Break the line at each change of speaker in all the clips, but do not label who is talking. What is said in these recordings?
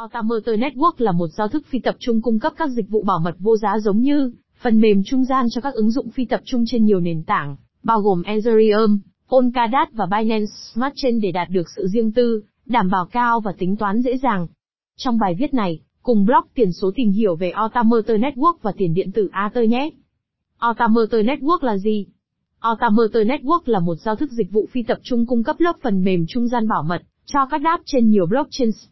Autamotor Network là một giao thức phi tập trung cung cấp các dịch vụ bảo mật vô giá giống như phần mềm trung gian cho các ứng dụng phi tập trung trên nhiều nền tảng, bao gồm Ethereum, Polkadot và Binance Smart Chain để đạt được sự riêng tư, đảm bảo cao và tính toán dễ dàng. Trong bài viết này, cùng blog tiền số tìm hiểu về Autamotor Network và tiền điện tử Ether nhé. Autamotor Network là gì? Autamotor Network là một giao thức dịch vụ phi tập trung cung cấp lớp phần mềm trung gian bảo mật cho các đáp trên nhiều blockchains.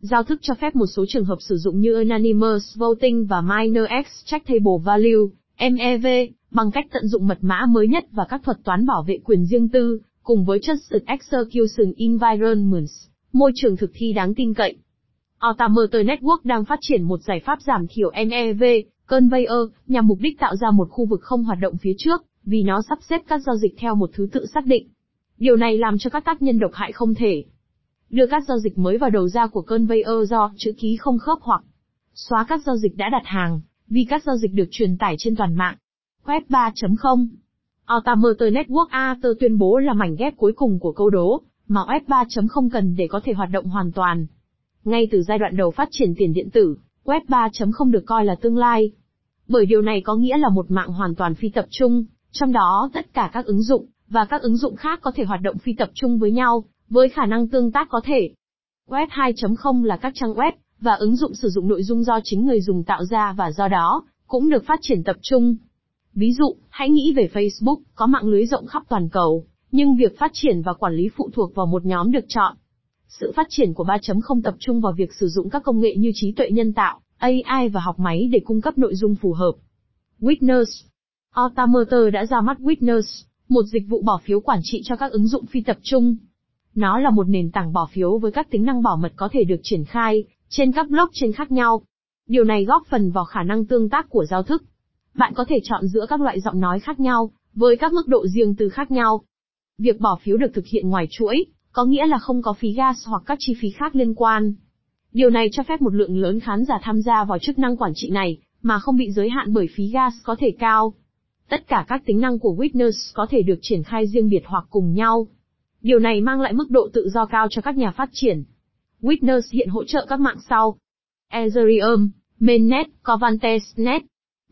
Giao thức cho phép một số trường hợp sử dụng như Anonymous Voting và Minor Extractable Value, MEV, bằng cách tận dụng mật mã mới nhất và các thuật toán bảo vệ quyền riêng tư, cùng với Trusted Execution Environments, môi trường thực thi đáng tin cậy. Automator Network đang phát triển một giải pháp giảm thiểu MEV, Conveyor, nhằm mục đích tạo ra một khu vực không hoạt động phía trước, vì nó sắp xếp các giao dịch theo một thứ tự xác định. Điều này làm cho các tác nhân độc hại không thể đưa các giao dịch mới vào đầu ra của cơn vây ơ do chữ ký không khớp hoặc xóa các giao dịch đã đặt hàng, vì các giao dịch được truyền tải trên toàn mạng. Web 3.0 Altamerter Network Ether tuyên bố là mảnh ghép cuối cùng của câu đố, mà Web 3.0 cần để có thể hoạt động hoàn toàn. Ngay từ giai đoạn đầu phát triển tiền điện tử, Web 3.0 được coi là tương lai. Bởi điều này có nghĩa là một mạng hoàn toàn phi tập trung, trong đó tất cả các ứng dụng, và các ứng dụng khác có thể hoạt động phi tập trung với nhau, với khả năng tương tác có thể. Web 2.0 là các trang web, và ứng dụng sử dụng nội dung do chính người dùng tạo ra và do đó, cũng được phát triển tập trung. Ví dụ, hãy nghĩ về Facebook, có mạng lưới rộng khắp toàn cầu, nhưng việc phát triển và quản lý phụ thuộc vào một nhóm được chọn. Sự phát triển của 3.0 tập trung vào việc sử dụng các công nghệ như trí tuệ nhân tạo, AI và học máy để cung cấp nội dung phù hợp. Witness Autamotor đã ra mắt Witness, một dịch vụ bỏ phiếu quản trị cho các ứng dụng phi tập trung. Nó là một nền tảng bỏ phiếu với các tính năng bảo mật có thể được triển khai trên các blockchain khác nhau. Điều này góp phần vào khả năng tương tác của giao thức. Bạn có thể chọn giữa các loại giọng nói khác nhau, với các mức độ riêng từ khác nhau. Việc bỏ phiếu được thực hiện ngoài chuỗi, có nghĩa là không có phí gas hoặc các chi phí khác liên quan. Điều này cho phép một lượng lớn khán giả tham gia vào chức năng quản trị này, mà không bị giới hạn bởi phí gas có thể cao. Tất cả các tính năng của Witness có thể được triển khai riêng biệt hoặc cùng nhau. Điều này mang lại mức độ tự do cao cho các nhà phát triển. Witness hiện hỗ trợ các mạng sau. Ethereum, Mainnet, Covantesnet,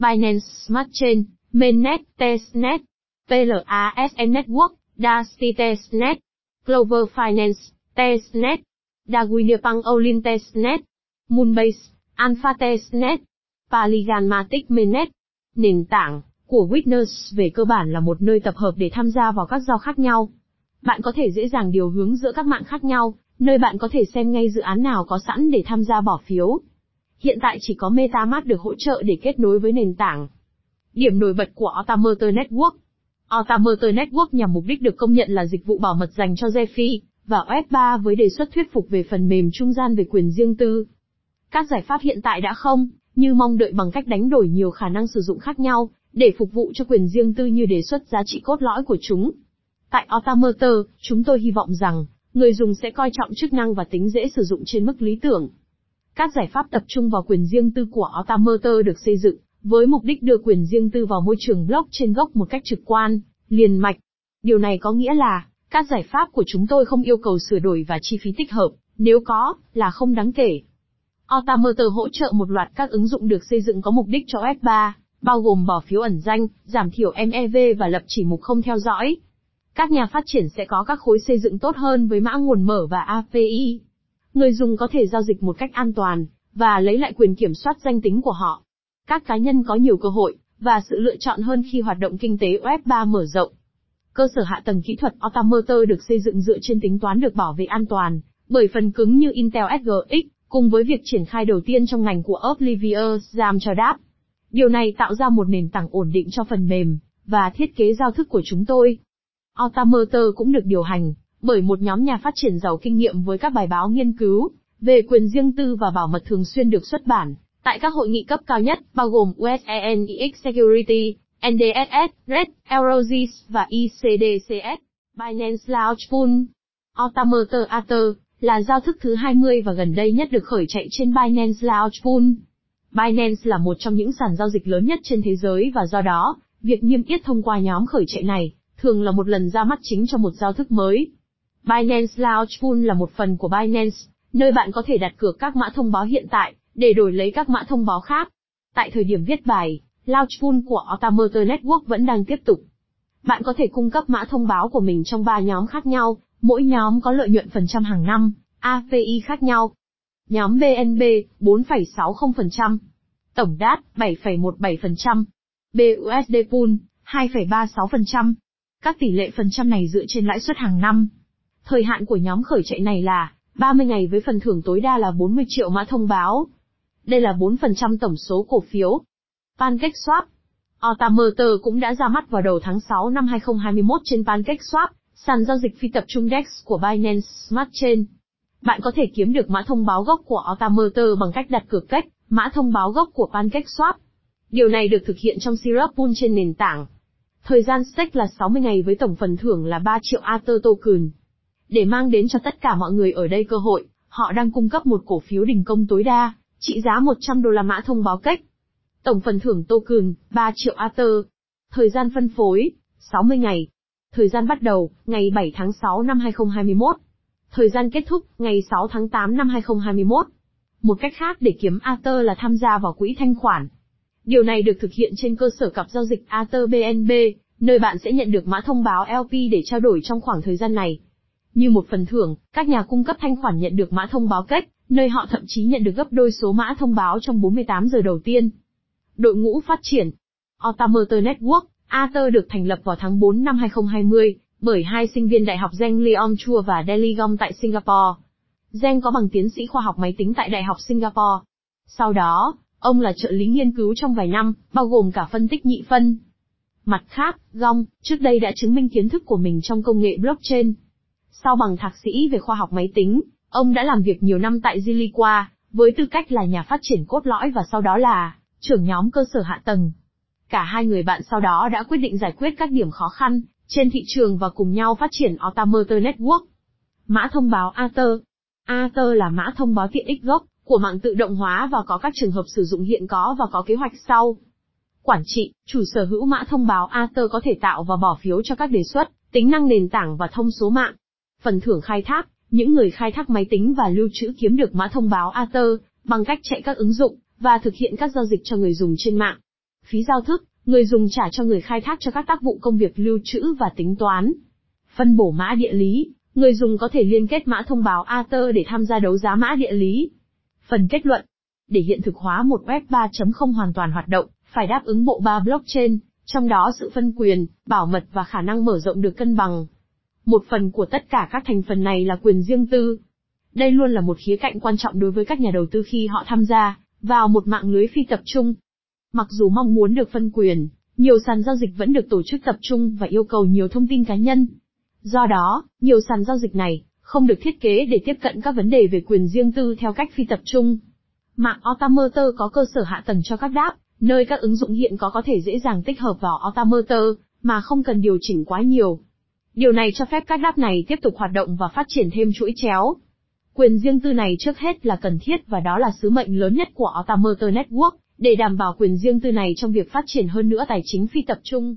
Binance Smart Chain, Mainnet, Testnet, PLASM Network, DaSti Testnet, Clover Finance, Testnet, Daguinepang Olin Testnet, Moonbase, Alpha Testnet, Polygon Matic Mainnet. Nền tảng của Witness về cơ bản là một nơi tập hợp để tham gia vào các giao khác nhau. Bạn có thể dễ dàng điều hướng giữa các mạng khác nhau, nơi bạn có thể xem ngay dự án nào có sẵn để tham gia bỏ phiếu. Hiện tại chỉ có MetaMask được hỗ trợ để kết nối với nền tảng. Điểm nổi bật của Autamotor Network Autamotor Network nhằm mục đích được công nhận là dịch vụ bảo mật dành cho DeFi và Web3 với đề xuất thuyết phục về phần mềm trung gian về quyền riêng tư. Các giải pháp hiện tại đã không, như mong đợi bằng cách đánh đổi nhiều khả năng sử dụng khác nhau, để phục vụ cho quyền riêng tư như đề xuất giá trị cốt lõi của chúng. Tại Autamotor, chúng tôi hy vọng rằng, người dùng sẽ coi trọng chức năng và tính dễ sử dụng trên mức lý tưởng. Các giải pháp tập trung vào quyền riêng tư của Autamotor được xây dựng, với mục đích đưa quyền riêng tư vào môi trường blockchain gốc một cách trực quan, liền mạch. Điều này có nghĩa là, các giải pháp của chúng tôi không yêu cầu sửa đổi và chi phí tích hợp, nếu có, là không đáng kể. Autamotor hỗ trợ một loạt các ứng dụng được xây dựng có mục đích cho Web3, bao gồm bỏ phiếu ẩn danh, giảm thiểu MEV và lập chỉ mục không theo dõi. Các nhà phát triển sẽ có các khối xây dựng tốt hơn với mã nguồn mở và API. Người dùng có thể giao dịch một cách an toàn, và lấy lại quyền kiểm soát danh tính của họ. Các cá nhân có nhiều cơ hội, và sự lựa chọn hơn khi hoạt động kinh tế Web3 mở rộng. Cơ sở hạ tầng kỹ thuật Automotor được xây dựng dựa trên tính toán được bảo vệ an toàn, bởi phần cứng như Intel SGX, cùng với việc triển khai đầu tiên trong ngành của Oblivious giam cho đáp. Điều này tạo ra một nền tảng ổn định cho phần mềm, và thiết kế giao thức của chúng tôi. Altamerter cũng được điều hành bởi một nhóm nhà phát triển giàu kinh nghiệm với các bài báo nghiên cứu về quyền riêng tư và bảo mật thường xuyên được xuất bản tại các hội nghị cấp cao nhất, bao gồm USENIX Security, NDSS, Red, Eurozis và ICDCS. Binance Launch Pool. Altamerter Ether là giao thức thứ 20 và gần đây nhất được khởi chạy trên Binance Launch Pool. Binance là một trong những sàn giao dịch lớn nhất trên thế giới và do đó, việc niêm yết thông qua nhóm khởi chạy này, thường là một lần ra mắt chính cho một giao thức mới. Binance Launch Pool là một phần của Binance, nơi bạn có thể đặt cược các mã thông báo hiện tại, để đổi lấy các mã thông báo khác. Tại thời điểm viết bài, Launchpool của Otamotor Network vẫn đang tiếp tục. Bạn có thể cung cấp mã thông báo của mình trong 3 nhóm khác nhau, mỗi nhóm có lợi nhuận phần trăm hàng năm, API khác nhau. Nhóm BNB 4,60%, tổng đát 7,17%, BUSD Pool 2,36%. Các tỷ lệ phần trăm này dựa trên lãi suất hàng năm. Thời hạn của nhóm khởi chạy này là 30 ngày với phần thưởng tối đa là 40 triệu mã thông báo. Đây là 4% tổng số cổ phiếu. PancakeSwap Otamerter cũng đã ra mắt vào đầu tháng 6 năm 2021 trên PancakeSwap, sàn giao dịch phi tập trung DEX của Binance Smart Chain. Bạn có thể kiếm được mã thông báo gốc của Otamerter bằng cách đặt cược cách, mã thông báo gốc của PancakeSwap. Điều này được thực hiện trong Syrup Pool trên nền tảng. Thời gian stake là 60 ngày với tổng phần thưởng là 3 triệu Ether token. Để mang đến cho tất cả mọi người ở đây cơ hội, họ đang cung cấp một cổ phiếu đình công tối đa, trị giá 100 đô la mã thông báo cách. Tổng phần thưởng token, 3 triệu Ether. Thời gian phân phối, 60 ngày. Thời gian bắt đầu, ngày 7 tháng 6 năm 2021. Thời gian kết thúc, ngày 6 tháng 8 năm 2021. Một cách khác để kiếm Ether là tham gia vào quỹ thanh khoản. Điều này được thực hiện trên cơ sở cặp giao dịch Ether BNB, nơi bạn sẽ nhận được mã thông báo LP để trao đổi trong khoảng thời gian này. Như một phần thưởng, các nhà cung cấp thanh khoản nhận được mã thông báo cách, nơi họ thậm chí nhận được gấp đôi số mã thông báo trong 48 giờ đầu tiên. Đội ngũ phát triển Otamotor Network, ATER được thành lập vào tháng 4 năm 2020, bởi hai sinh viên đại học Zeng Leon Chua và Deli Gong tại Singapore. Zeng có bằng tiến sĩ khoa học máy tính tại Đại học Singapore. Sau đó, ông là trợ lý nghiên cứu trong vài năm, bao gồm cả phân tích nhị phân. Mặt khác, Gong, trước đây đã chứng minh kiến thức của mình trong công nghệ blockchain. Sau bằng thạc sĩ về khoa học máy tính, ông đã làm việc nhiều năm tại Ziliqua, với tư cách là nhà phát triển cốt lõi và sau đó là trưởng nhóm cơ sở hạ tầng. Cả hai người bạn sau đó đã quyết định giải quyết các điểm khó khăn trên thị trường và cùng nhau phát triển Otamotor Network. Mã thông báo Ather Ather là mã thông báo tiện ích gốc của mạng tự động hóa và có các trường hợp sử dụng hiện có và có kế hoạch sau. Quản trị, chủ sở hữu mã thông báo Ather có thể tạo và bỏ phiếu cho các đề xuất, tính năng nền tảng và thông số mạng. Phần thưởng khai thác, những người khai thác máy tính và lưu trữ kiếm được mã thông báo Ather bằng cách chạy các ứng dụng và thực hiện các giao dịch cho người dùng trên mạng. Phí giao thức, người dùng trả cho người khai thác cho các tác vụ công việc lưu trữ và tính toán. Phân bổ mã địa lý, người dùng có thể liên kết mã thông báo Ather để tham gia đấu giá mã địa lý. Phần kết luận. Để hiện thực hóa một web 3.0 hoàn toàn hoạt động, phải đáp ứng bộ ba blockchain, trong đó sự phân quyền, bảo mật và khả năng mở rộng được cân bằng. Một phần của tất cả các thành phần này là quyền riêng tư. Đây luôn là một khía cạnh quan trọng đối với các nhà đầu tư khi họ tham gia vào một mạng lưới phi tập trung. Mặc dù mong muốn được phân quyền, nhiều sàn giao dịch vẫn được tổ chức tập trung và yêu cầu nhiều thông tin cá nhân. Do đó, nhiều sàn giao dịch này không được thiết kế để tiếp cận các vấn đề về quyền riêng tư theo cách phi tập trung. Mạng Automator có cơ sở hạ tầng cho các đáp, nơi các ứng dụng hiện có có thể dễ dàng tích hợp vào Automator, mà không cần điều chỉnh quá nhiều. Điều này cho phép các đáp này tiếp tục hoạt động và phát triển thêm chuỗi chéo. Quyền riêng tư này trước hết là cần thiết và đó là sứ mệnh lớn nhất của Automator Network, để đảm bảo quyền riêng tư này trong việc phát triển hơn nữa tài chính phi tập trung.